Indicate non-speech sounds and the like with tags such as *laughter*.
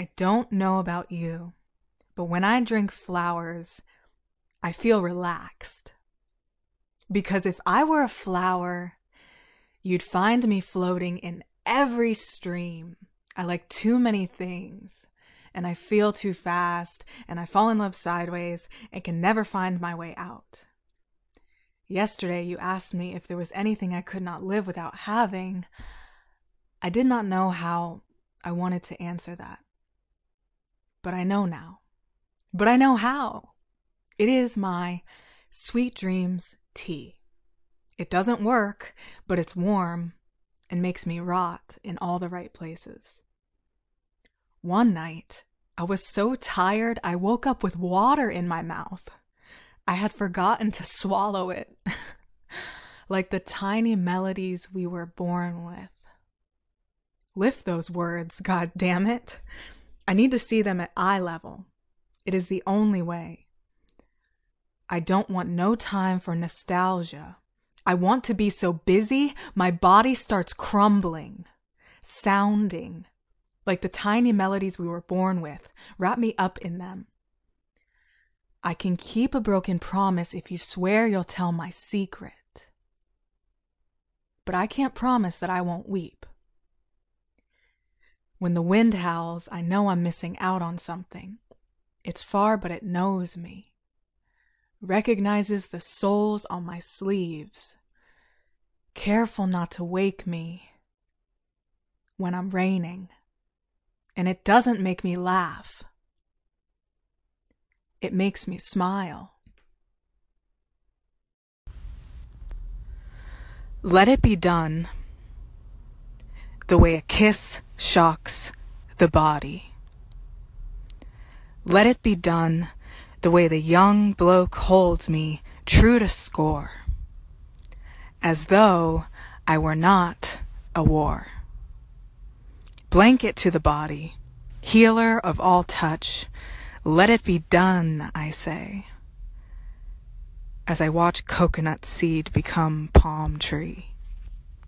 I don't know about you, but when I drink flowers, I feel relaxed. Because if I were a flower, you'd find me floating in every stream. I like too many things, and I feel too fast, and I fall in love sideways and can never find my way out. Yesterday, you asked me if there was anything I could not live without having. I did not know how I wanted to answer that. But I know now. But I know how. It is my sweet dreams tea. It doesn't work, but it's warm and makes me rot in all the right places. One night, I was so tired I woke up with water in my mouth. I had forgotten to swallow it, *laughs* like the tiny melodies we were born with. Lift those words, god damn it. I need to see them at eye level. It is the only way. I don't want no time for nostalgia. I want to be so busy, my body starts crumbling, sounding like the tiny melodies we were born with. Wrap me up in them. I can keep a broken promise if you swear you'll tell my secret. But I can't promise that I won't weep. When the wind howls, I know I'm missing out on something. It's far, but it knows me. Recognizes the soles on my sleeves. Careful not to wake me when I'm raining. And it doesn't make me laugh. It makes me smile. Let it be done the way a kiss shocks the body. Let it be done the way the young bloke holds me true to score, as though I were not a war. Blanket to the body, healer of all touch, let it be done, I say, as I watch coconut seed become palm tree.